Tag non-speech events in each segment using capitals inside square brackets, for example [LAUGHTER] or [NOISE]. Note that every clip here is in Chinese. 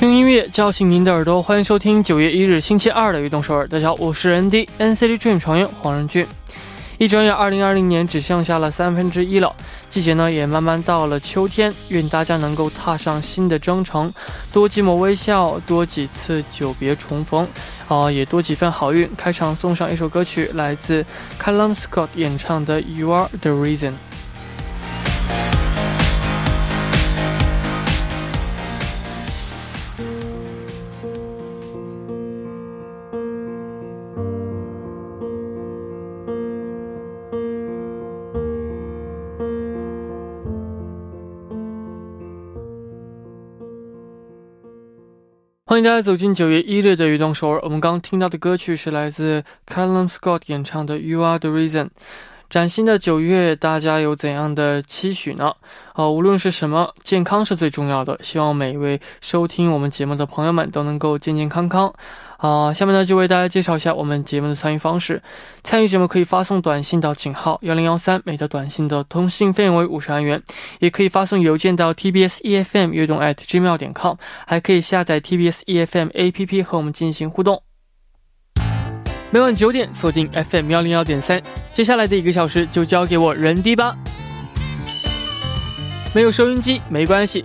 用音乐叫醒您的耳朵，欢迎收听九月一日星期二的《运动首尔》。大家好，我是 ND NCT Dream 成员黄仁俊。一转眼，二零二零年只剩下了三分之一了，季节呢也慢慢到了秋天。愿大家能够踏上新的征程，多几抹微笑，多几次久别重逢，啊，也多几份好运。开场送上一首歌曲，来自 Callum Scott 演唱的《You Are the Reason》。欢迎大家走进九月一日的移动首尔。我们刚听到的歌曲是来自 Callum Scott 演唱的《You Are the Reason》。崭新的九月，大家有怎样的期许呢？呃，无论是什么，健康是最重要的。希望每一位收听我们节目的朋友们都能够健健康康。啊，下面呢就为大家介绍一下我们节目的参与方式。参与节目可以发送短信到井号幺零幺三，每条短信的通信费用为五十韩元；也可以发送邮件到 tbs efm 悦动 at gmail 点 com，还可以下载 tbs efm app 和我们进行互动。每晚九点锁定 FM 幺零幺点三，接下来的一个小时就交给我人迪吧。没有收音机没关系。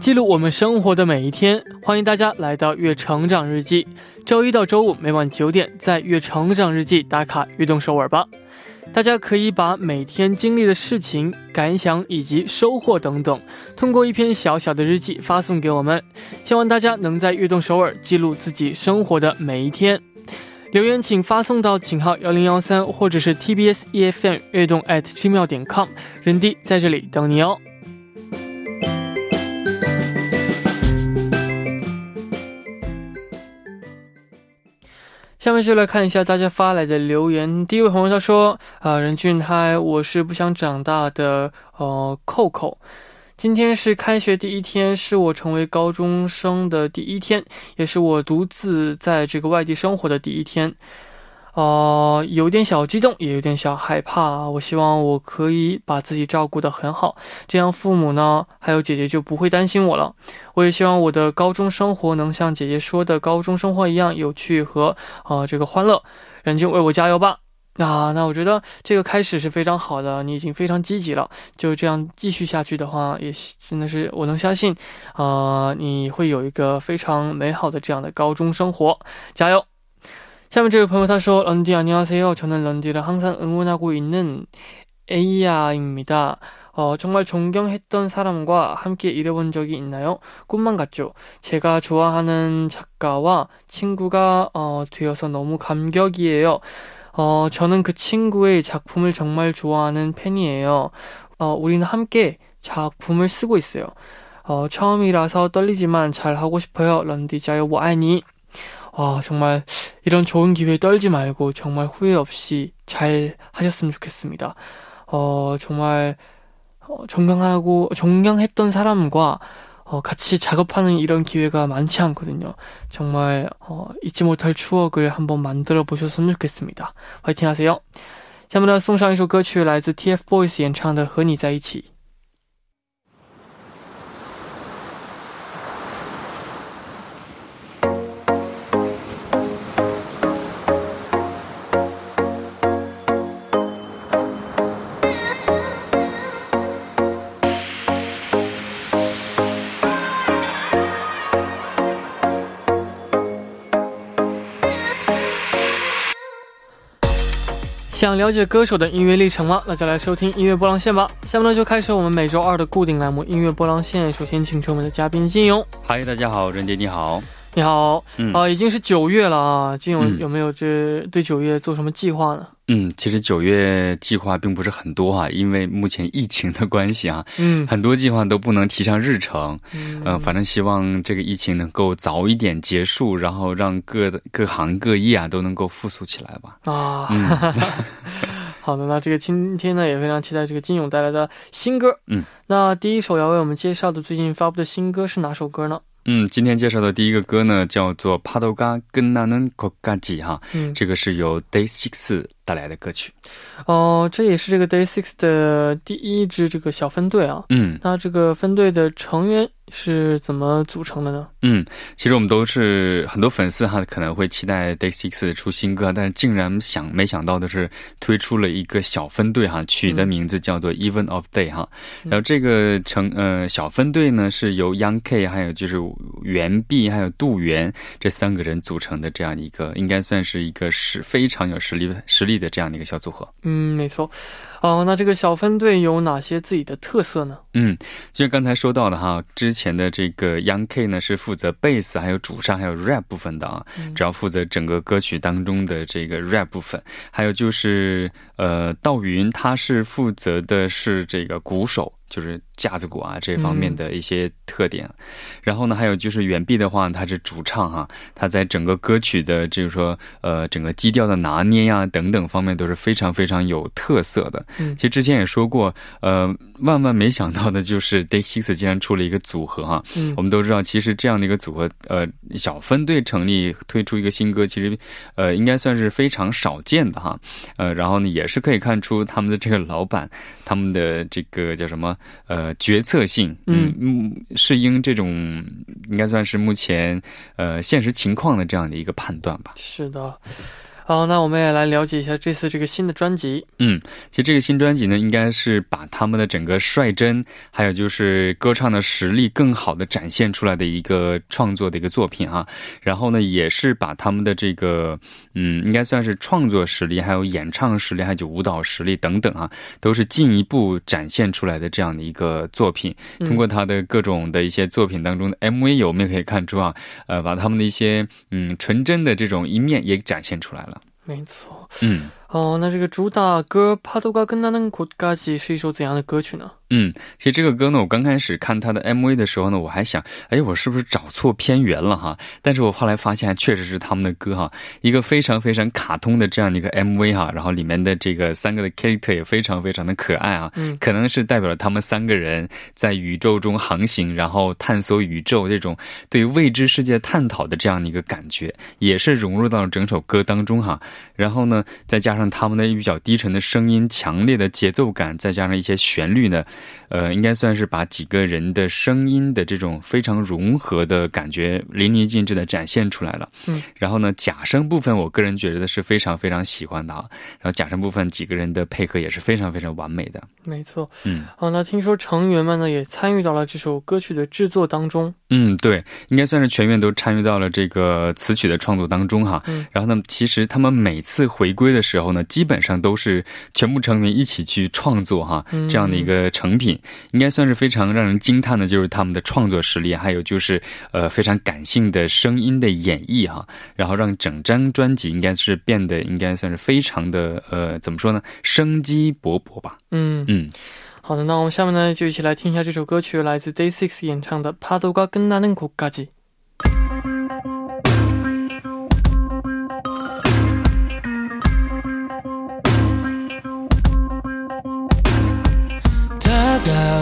记录我们生活的每一天，欢迎大家来到《月成长日记》。周一到周五每晚九点，在《月成长日记》打卡运动首尔吧。大家可以把每天经历的事情、感想以及收获等等，通过一篇小小的日记发送给我们。希望大家能在悦动首尔记录自己生活的每一天。留言请发送到井号幺零幺三，或者是 TBS EFM 悦动 at gmail 点 com，人弟在这里等你哦。下面就来看一下大家发来的留言。第一位朋友他说：“啊，任俊嗨，我是不想长大的呃扣扣。今天是开学第一天，是我成为高中生的第一天，也是我独自在这个外地生活的第一天。”哦，有点小激动，也有点小害怕。我希望我可以把自己照顾得很好，这样父母呢，还有姐姐就不会担心我了。我也希望我的高中生活能像姐姐说的高中生活一样有趣和呃这个欢乐。人就为我加油吧！啊，那我觉得这个开始是非常好的，你已经非常积极了。就这样继续下去的话，也真的是我能相信，啊，你会有一个非常美好的这样的高中生活。加油！ 下面这位朋友他说：“런디안녕하세요저는런디를항상응원하고있는에이야입니다 어, 정말 존경했던 사람과 함께 일해본 적이 있나요? 꿈만 같죠? 제가 좋아하는 작가와 친구가 어, 되어서 너무 감격이에요. 어, 저는 그 친구의 작품을 정말 좋아하는 팬이에요. 어, 우리는 함께 작품을 쓰고 있어요. 어, 처음이라서 떨리지만 잘 하고 싶어요. 런디 자요 뭐아니 와, 정말 이런 좋은 기회에 떨지 말고 정말 후회 없이 잘 하셨으면 좋겠습니다. 어, 정말 어, 존경하고 존경했던 사람과 어, 같이 작업하는 이런 기회가 많지 않거든요. 정말 어, 잊지 못할 추억을 한번 만들어 보셨으면 좋겠습니다. 화이팅 하세요. 下面呢，送上一首歌曲，来自 TFBOYS 演唱的《和你在一起》。 想了解歌手的音乐历程吗？那就来收听音乐波浪线吧。下面呢就开始我们每周二的固定栏目音乐波浪线。首先请出我们的嘉宾金勇。嗨，大家好，任杰你好。你好，嗯啊、已经是九月了啊，金勇嗯有没有这对九月做什么计划呢？嗯，其实九月计划并不是很多啊，因为目前疫情的关系啊，嗯很多计划都不能提上日程。嗯嗯、反正希望这个疫情能够早一点结束，然后让各的各行各业啊都能够复苏起来吧。啊，嗯 [LAUGHS] 好的，那这个今天呢也非常期待这个金勇带来的新歌。嗯，那第一首要为我们介绍的最近发布的新歌是哪首歌呢？嗯，今天介绍的第一个歌呢，叫做《帕多嘎跟那能可嘎吉》哈，嗯，这个是由 Day Six 带来的歌曲。哦、这也是这个 Day Six 的第一支这个小分队啊。嗯那这个分队的成员是怎么组成的呢？嗯，其实我们都是很多粉丝哈，可能会期待 Day Six 出新歌，但是竟然想没想到的是推出了一个小分队哈，取的名字叫做 Even of Day 哈。嗯然后这个成呃小分队呢是由 Young K 还有就是袁碧还有杜源这三个人组成的这样一个，应该算是一个实非常有实力实力的这样的一个小组合。嗯，没错。哦，那这个小分队有哪些自己的特色呢？嗯，就像刚才说到的哈，之前的这个 Young K 呢是负责贝斯、还有主唱、还有 rap 部分的啊，嗯主要负责整个歌曲当中的这个 rap 部分。还有就是呃，道云他是负责的是这个鼓手，就是架子鼓啊这方面的一些特点。然后呢，还有就是远碧的话，他是主唱哈、他在整个歌曲的就是说呃整个基调的拿捏呀、等等方面都是非常非常有特色的。嗯其实之前也说过，呃，万万没想到的就是 Day Six 竟然出了一个组合哈。嗯我们都知道，其实这样的一个组合，呃，小分队成立推出一个新歌，其实呃应该算是非常少见的哈。呃，然后呢，也是可以看出他们的这个老板，他们的这个叫什么呃决策性，嗯嗯，是应这种应该算是目前呃现实情况的这样的一个判断吧。是的。好，那我们也来了解一下这次这个新的专辑。嗯，其实这个新专辑呢，应该是把他们的整个率真，还有就是歌唱的实力更好的展现出来的一个创作的一个作品啊。然后呢，也是把他们的这个，嗯，应该算是创作实力，还有演唱实力，还有舞蹈实力等等啊，都是进一步展现出来的这样的一个作品。嗯通过他的各种的一些作品当中的 MV，我们也可以看出啊，呃，把他们的一些嗯纯真的这种一面也展现出来了。没错。嗯。哦，那这个主打歌《帕多가끝나는곳까지》是一首怎样的歌曲呢？嗯，其实这个歌呢，我刚开始看它的 MV 的时候呢，我还想，哎，我是不是找错片源了哈？但是我后来发现，确实是他们的歌哈，一个非常非常卡通的这样的一个 MV 哈，然后里面的这个三个的 character 也非常非常的可爱啊，嗯可能是代表了他们三个人在宇宙中航行，然后探索宇宙这种对未知世界探讨的这样的一个感觉，也是融入到了整首歌当中哈。然后呢，再加上 他们的比较低沉的声音、强烈的节奏感，再加上一些旋律呢，呃，应该算是把几个人的声音的这种非常融合的感觉淋漓尽致的展现出来了。嗯，然后呢，假声部分，我个人觉得是非常非常喜欢的啊。然后假声部分几个人的配合也是非常非常完美的。没错。嗯好，那听说成员们呢也参与到了这首歌曲的制作当中。嗯，对，应该算是全员都参与到了这个词曲的创作当中哈。嗯然后呢，其实他们每次回归的时候呢，基本上都是全部成员一起去创作哈，嗯这样的一个成品，应该算是非常让人惊叹的，就是他们的创作实力，还有就是呃非常感性的声音的演绎哈，然后让整张专辑应该是变得应该算是非常的呃怎么说呢，生机勃勃吧。嗯，嗯，好的，那我们下面呢就一起来听一下这首歌曲，来自 Day Six 演唱的《파도가끝나는곳까지》。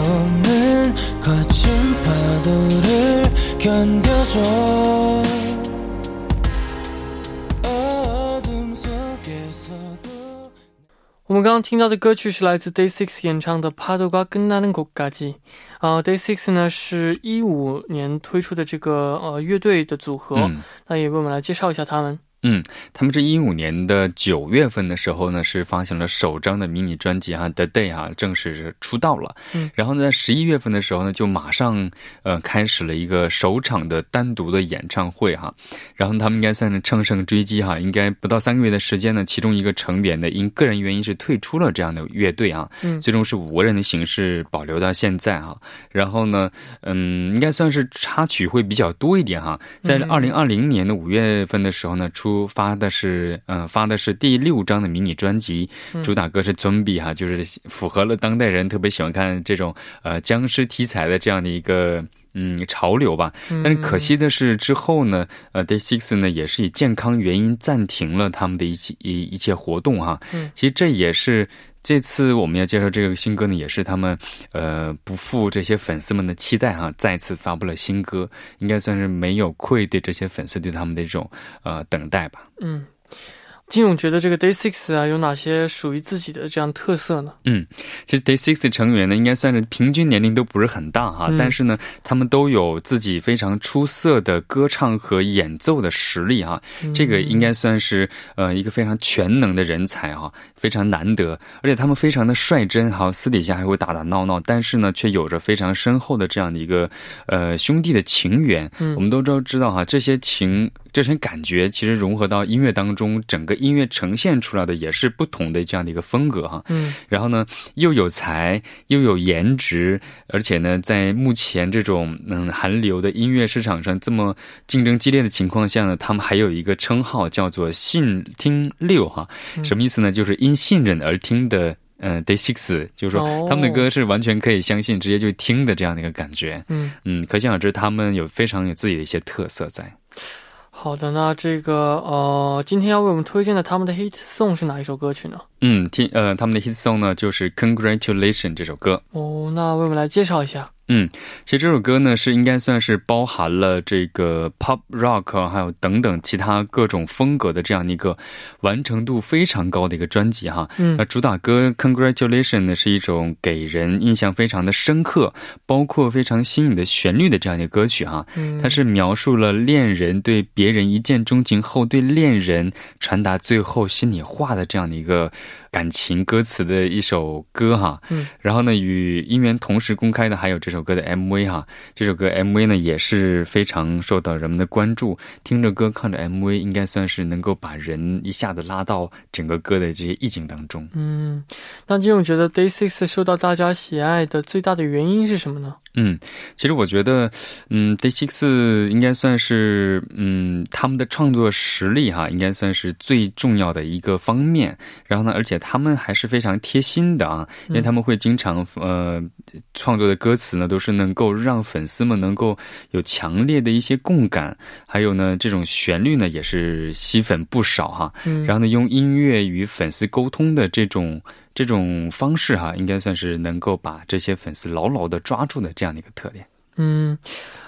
오는 거친 파도를 견뎌줘 어둠 속에서도 我们刚刚听到的歌曲是来自 Day Six 演唱的《파도가끝나는곳까지》。啊，Day Six 呢是一五年推出的这个呃乐队的组合，嗯。那也为我们来介绍一下他们。 嗯，他们这一五年的九月份的时候呢，是发行了首张的迷你专辑哈，《The Day》哈，正式是出道了。嗯，然后呢，在十一月份的时候呢，就马上呃开始了一个首场的单独的演唱会哈。然后他们应该算是乘胜追击哈，应该不到三个月的时间呢，其中一个成员呢因个人原因是退出了这样的乐队啊，嗯最终是五个人的形式保留到现在哈。然后呢，嗯，应该算是插曲会比较多一点哈。在嗯二零二零年的五月份的时候呢，出发的是呃发的是第六张的迷你专辑，嗯主打歌是《Zombie》哈，就是符合了当代人特别喜欢看这种呃僵尸题材的这样的一个。嗯，潮流吧，但是可惜的是，之后呢，呃，Day Six 呢也是以健康原因暂停了他们的一切一一切活动哈。嗯其实这也是这次我们要介绍这个新歌呢，也是他们呃不负这些粉丝们的期待哈，再次发布了新歌，应该算是没有愧对这些粉丝对他们的这种呃等待吧。嗯，金勇觉得这个 Day Six 啊，有哪些属于自己的这样特色呢？嗯其实 Day Six 成员呢，应该算是平均年龄都不是很大哈，嗯但是呢，他们都有自己非常出色的歌唱和演奏的实力哈。这个应该算是呃一个非常全能的人才哈，非常难得。而且他们非常的率真哈，私底下还会打打闹闹，但是呢，却有着非常深厚的这样的一个呃兄弟的情缘。嗯我们都都知道哈，这些情这些感觉其实融合到音乐当中，整个音乐呈现出来的也是不同的这样的一个风格哈。嗯然后呢，又有才，又有颜值，而且呢，在目前这种嗯韩流的音乐市场上这么竞争激烈的情况下呢，他们还有一个称号叫做“信听六”哈，嗯什么意思呢？就是因信任而听的。嗯，Day Six 就是说哦他们的歌是完全可以相信，直接就听的这样的一个感觉。嗯，嗯，可想而知，他们有非常有自己的一些特色在。好的，那这个呃，今天要为我们推荐的他们的 hit song 是哪一首歌曲呢？嗯，听呃，他们的 hit song 呢就是《Congratulation》这首歌。哦，那为我们来介绍一下。嗯，其实这首歌呢是应该算是包含了这个 pop rock 还有等等其他各种风格的这样一个完成度非常高的一个专辑哈。嗯那主打歌 Congratulation 呢是一种给人印象非常的深刻，包括非常新颖的旋律的这样一个歌曲哈。嗯，它是描述了恋人对别人一见钟情后对恋人传达最后心里话的这样的一个感情歌词的一首歌哈。嗯，然后呢，与音源同时公开的还有这首歌的 MV 哈。这首歌 MV 呢也是非常受到人们的关注，听着歌看着 MV，应该算是能够把人一下子拉到整个歌的这些意境当中。嗯，那金勇觉得 Day Six 受到大家喜爱的最大的原因是什么呢？嗯，其实我觉得，嗯，Day Six 应该算是，嗯，他们的创作实力哈，应该算是最重要的一个方面。然后呢，而且他们还是非常贴心的啊，因为他们会经常呃创作的歌词呢，都是能够让粉丝们能够有强烈的一些共感，还有呢，这种旋律呢也是吸粉不少哈。嗯，然后呢，用音乐与粉丝沟通的这种这种方式哈，应该算是能够把这些粉丝牢牢的抓住的这样的一个特点。嗯，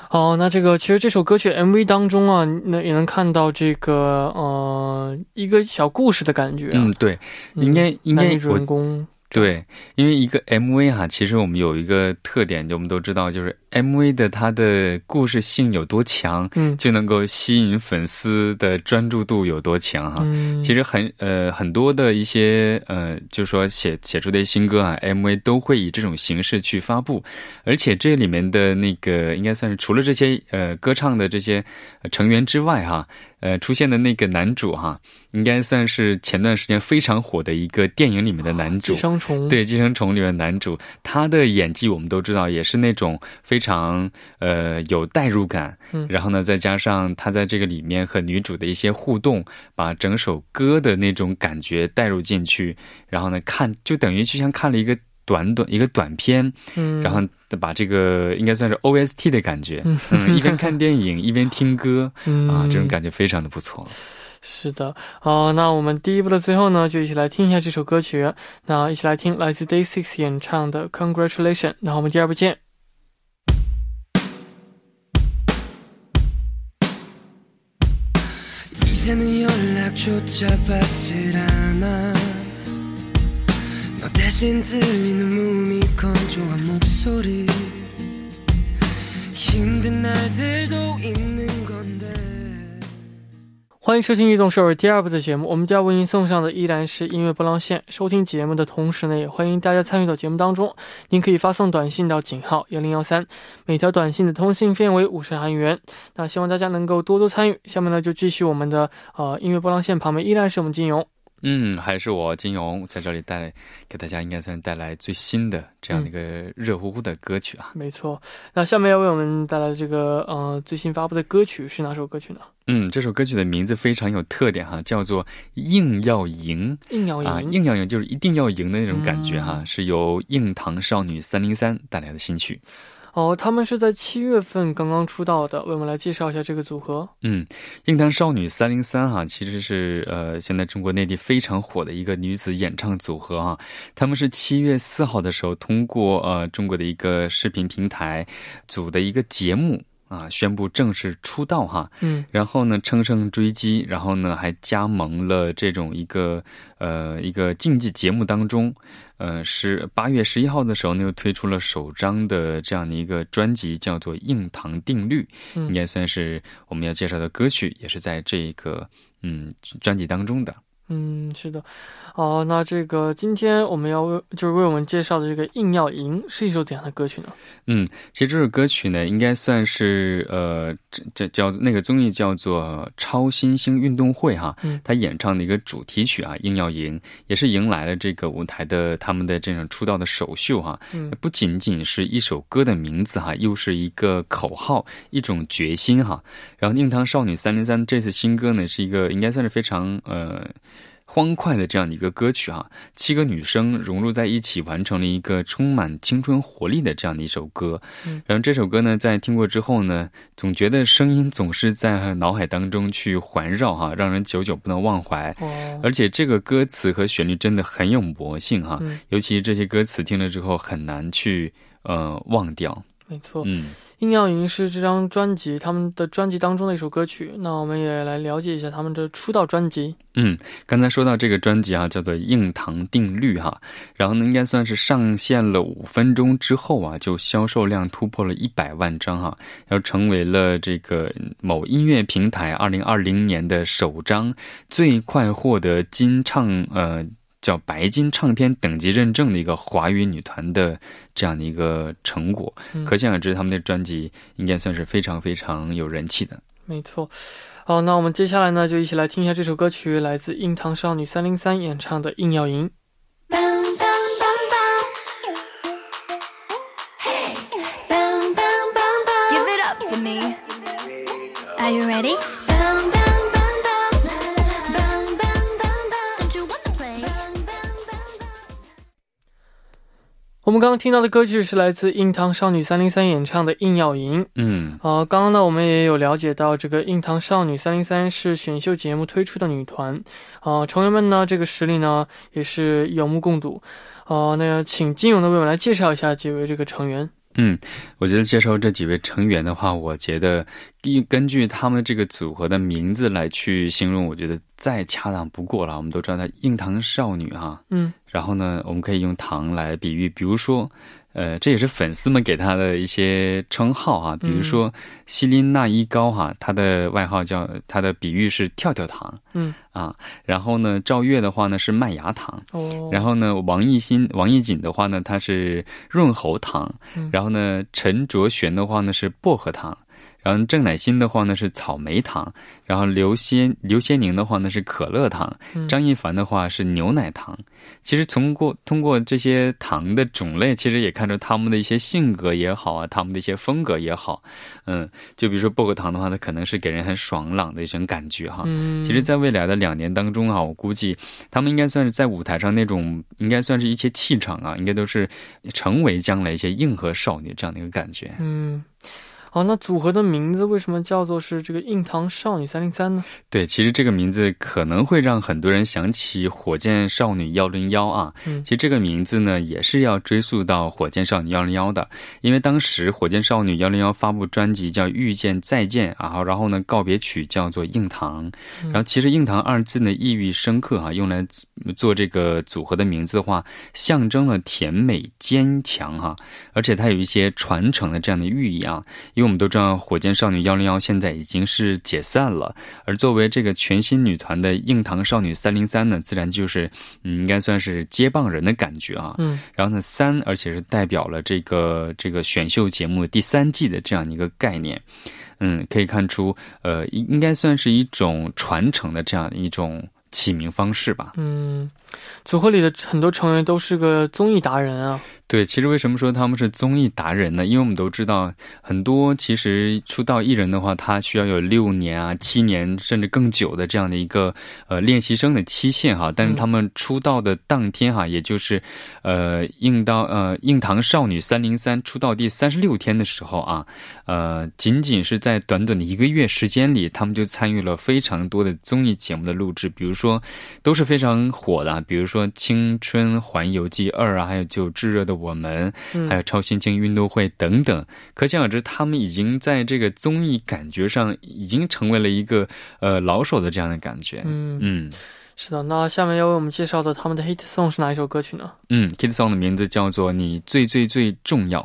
好，那这个其实这首歌曲 MV 当中啊，那也能看到这个呃一个小故事的感觉、啊。嗯，对，应该应该男女主我人公对，因为一个 MV 哈，其实我们有一个特点，就我们都知道，就是 MV 的它的故事性有多强，嗯。就能够吸引粉丝的专注度有多强哈。嗯，其实很呃很多的一些呃，就说写写出的新歌啊，MV 都会以这种形式去发布，而且这里面的那个应该算是除了这些呃歌唱的这些呃成员之外哈，呃出现的那个男主哈，应该算是前段时间非常火的一个电影里面的男主寄。生虫，对《寄生虫》里面的男主，他的演技我们都知道，也是那种非常呃有代入感。嗯然后呢，再加上他在这个里面和女主的一些互动，把整首歌的那种感觉带入进去。然后呢，看就等于就像看了一个短短一个短片，嗯，然后把这个应该算是 OST 的感觉，一边看电影 [LAUGHS] 一边听歌嗯啊，这种感觉非常的不错。是的，好，那我们第一部的最后呢，就一起来听一下这首歌曲。那一起来听来自 Day Six 演唱的《Congratulation》。那我们第二部见。 너 대신 들리는 몸이 건조한 목소리 힘든 날들도 있는 건데 欢迎收听《运动首尔》第二部的节目。我们第二为您送上的依然是音乐波浪线。收听节目的同时呢，也欢迎大家参与到节目当中。您可以发送短信到井号幺零幺三，每条短信的通信费为五十韩元。那希望大家能够多多参与。下面呢，就继续我们的呃音乐波浪线旁边依然是我们金勇。 嗯，还是我金勇在这里带给大家，应该算带来最新的这样的一个热乎乎的歌曲啊。没错，那下面要为我们带来的这个呃最新发布的歌曲是哪首歌曲呢？嗯，这首歌曲的名字非常有特点哈，叫做《硬要赢》。硬要赢啊，硬要赢就是一定要赢的那种感觉哈，是由硬糖少女三零三带来的新曲。哦，他们是在七月份刚刚出道的，为我们来介绍一下这个组合。嗯，硬糖少女三零三哈，其实是呃现在中国内地非常火的一个女子演唱组合哈。他们是七月四号的时候通过呃中国的一个视频平台组的一个节目。啊，宣布正式出道哈，嗯，然后呢，乘胜追击，然后呢，还加盟了这种一个呃一个竞技节目当中，呃，是八月十一号的时候呢，又推出了首张的这样的一个专辑，叫做《硬糖定律》，嗯。应该算是我们要介绍的歌曲，也是在这个嗯专辑当中的。嗯，是的，哦，那这个今天我们要为就是为我们介绍的这个《硬要赢》是一首怎样的歌曲呢？嗯，其实这首歌曲呢，应该算是呃，这这叫那个综艺叫做《超新星运动会》哈，嗯，他演唱的一个主题曲啊，《硬要赢》也是迎来了这个舞台的他们的这种出道的首秀哈，嗯，不仅仅是一首歌的名字哈，又是一个口号，一种决心哈。然后，硬糖少女三零三这次新歌呢，是一个应该算是非常呃。欢快的这样的一个歌曲哈，七个女生融入在一起，完成了一个充满青春活力的这样的一首歌。嗯，然后这首歌呢，在听过之后呢，总觉得声音总是在脑海当中去环绕哈，让人久久不能忘怀。哦，而且这个歌词和旋律真的很有魔性哈，尤其这些歌词听了之后很难去呃忘掉。没错，嗯。硬要赢是这张专辑他们的专辑当中的一首歌曲，那我们也来了解一下他们的出道专辑。嗯，刚才说到这个专辑啊，叫做《硬糖定律》哈，然后呢，应该算是上线了五分钟之后啊，就销售量突破了一百万张哈，然后成为了这个某音乐平台二零二零年的首张最快获得金唱呃。叫白金唱片等级认证的一个华语女团的这样的一个成果，可想而知，他们的专辑应该算是非常非常有人气的。没错，好，那我们接下来呢，就一起来听一下这首歌曲，来自硬糖少女三零三演唱的《硬要赢》。Are you ready? 我们刚刚听到的歌曲是来自硬糖少女三零三演唱的《硬要赢》。嗯，呃，刚刚呢，我们也有了解到，这个硬糖少女三零三是选秀节目推出的女团，啊，成员们呢，这个实力呢也是有目共睹。呃，那请金勇呢为我们来介绍一下几位这个成员。嗯，我觉得介绍这几位成员的话，我觉得根根据他们这个组合的名字来去形容，我觉得再恰当不过了。我们都知道她硬糖少女哈，嗯，然后呢，我们可以用糖来比喻，比如说。呃，这也是粉丝们给他的一些称号哈，比如说希林娜依高哈，他的外号叫他的比喻是跳跳糖，嗯。啊，然后呢，赵月的话呢是麦芽糖，哦，然后呢，王艺兴、王艺瑾的话呢，他是润喉糖，然后呢，陈卓璇的话呢是薄荷糖。然后郑乃馨的话呢是草莓糖，然后刘仙刘仙宁的话呢是可乐糖，张一凡的话是牛奶糖。其实通过通过这些糖的种类，其实也看出他们的一些性格也好啊，他们的一些风格也好。嗯，就比如说薄荷糖的话，它可能是给人很爽朗的一种感觉哈。嗯，其实，在未来的两年当中啊，我估计他们应该算是在舞台上那种，应该算是一些气场啊，应该都是成为将来一些硬核少女这样的一个感觉。嗯。好，那组合的名字为什么叫做是这个硬糖少女三零三呢？对，其实这个名字可能会让很多人想起火箭少女幺零幺啊。嗯，其实这个名字呢也是要追溯到火箭少女幺零幺的，因为当时火箭少女幺零幺发布专辑叫《遇见再见》，然后然后呢告别曲叫做硬糖，然后其实硬糖二字呢意蕴深刻啊，用来做这个组合的名字的话，象征了甜美坚强哈，而且它有一些传承的这样的寓意啊。因为我们都知道火箭少女幺零幺现在已经是解散了，而作为这个全新女团的硬糖少女三零三呢，自然就是嗯，应该算是接棒人的感觉啊。嗯，然后呢，三而且是代表了这个这个选秀节目第三季的这样一个概念。嗯，可以看出，呃，应应该算是一种传承的这样一种起名方式吧。嗯，组合里的很多成员都是个综艺达人啊。对，其实为什么说他们是综艺达人呢？因为我们都知道，很多其实出道艺人的话，他需要有六年啊、七年甚至更久的这样的一个呃练习生的期限哈。但是他们出道的当天哈，也就是呃硬到呃硬糖少女三零三出道第三十六天的时候啊，呃，仅仅是在短短的一个月时间里，他们就参与了非常多的综艺节目的录制，比如说都是非常火的，比如说《青春环游记二》啊，还有就炙热的。我们还有超新星运动会等等，可想而知，他们已经在这个综艺感觉上已经成为了一个呃老手的这样的感觉。嗯嗯，是的。那下面要为我们介绍的他们的 hit song 是哪一首歌曲呢？嗯，hit song 的名字叫做《你最最最重要》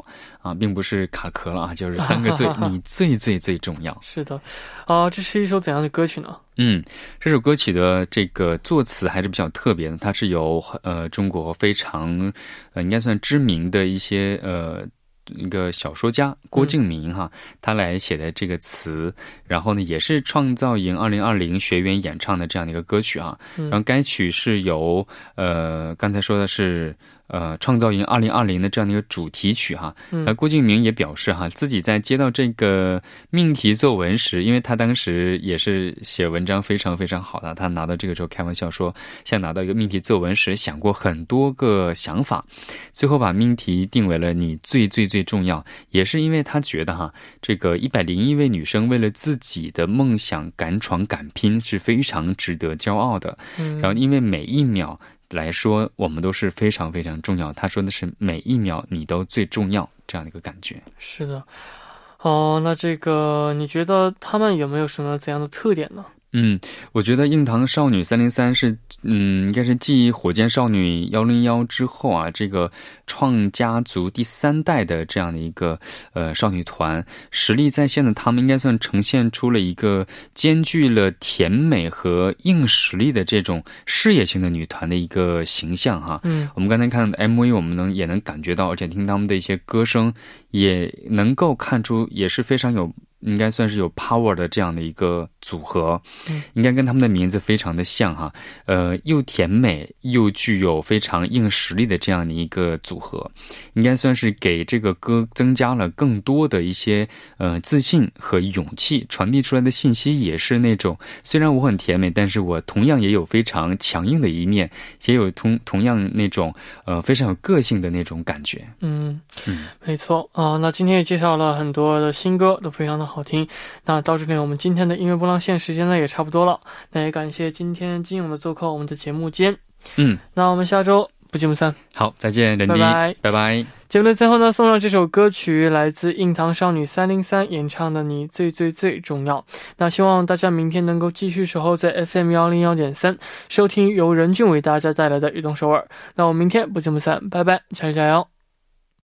啊，并不是卡壳了啊，就是三个最，[LAUGHS] 你最最最重要。是的，啊，这是一首怎样的歌曲呢？嗯，这首歌曲的这个作词还是比较特别的，它是由呃中国非常呃应该算知名的一些呃一个小说家郭敬明哈，他来写的这个词，然后呢也是创造营二零二零学员演唱的这样的一个歌曲啊，然后该曲是由呃刚才说的是。呃，创造营二零二零的这样的一个主题曲哈，那郭敬明也表示哈，自己在接到这个命题作文时，因为他当时也是写文章非常非常好的，他拿到这个时候开玩笑说，像拿到一个命题作文时，想过很多个想法，最后把命题定为了你最最最重要，也是因为他觉得哈，这个一百零一位女生为了自己的梦想敢闯敢拼是非常值得骄傲的，嗯然后因为每一秒。来说，我们都是非常非常重要。他说的是每一秒你都最重要，这样的一个感觉。是的，哦，那这个你觉得他们有没有什么怎样的特点呢？嗯，我觉得硬糖少女三零三是，嗯，应该是继火箭少女幺零幺之后啊，这个创家族第三代的这样的一个呃少女团，实力在线的他们应该算呈现出了一个兼具了甜美和硬实力的这种事业型的女团的一个形象哈。嗯，我们刚才看 MV，我们能也能感觉到，而且听他们的一些歌声，也能够看出也是非常有。应该算是有 power 的这样的一个组合，应该跟他们的名字非常的像哈，呃，又甜美又具有非常硬实力的这样的一个组合，应该算是给这个歌增加了更多的一些呃自信和勇气，传递出来的信息也是那种虽然我很甜美，但是我同样也有非常强硬的一面，也有同同样那种呃非常有个性的那种感觉。嗯。嗯，没错啊，那今天也介绍了很多的新歌，都非常的。好听，那到这里我们今天的音乐波浪线时间呢也差不多了。那也感谢今天金勇的做客我们的节目间。嗯，那我们下周不见不散。好，再见，人迪，拜拜，拜拜。节目的最后呢，送上这首歌曲，来自硬糖少女三零三演唱的《你最最最重要》。那希望大家明天能够继续守候在 FM 幺零幺点三，收听由任俊为大家带来的《移动首尔》。那我们明天不见不散，拜拜，加油加油。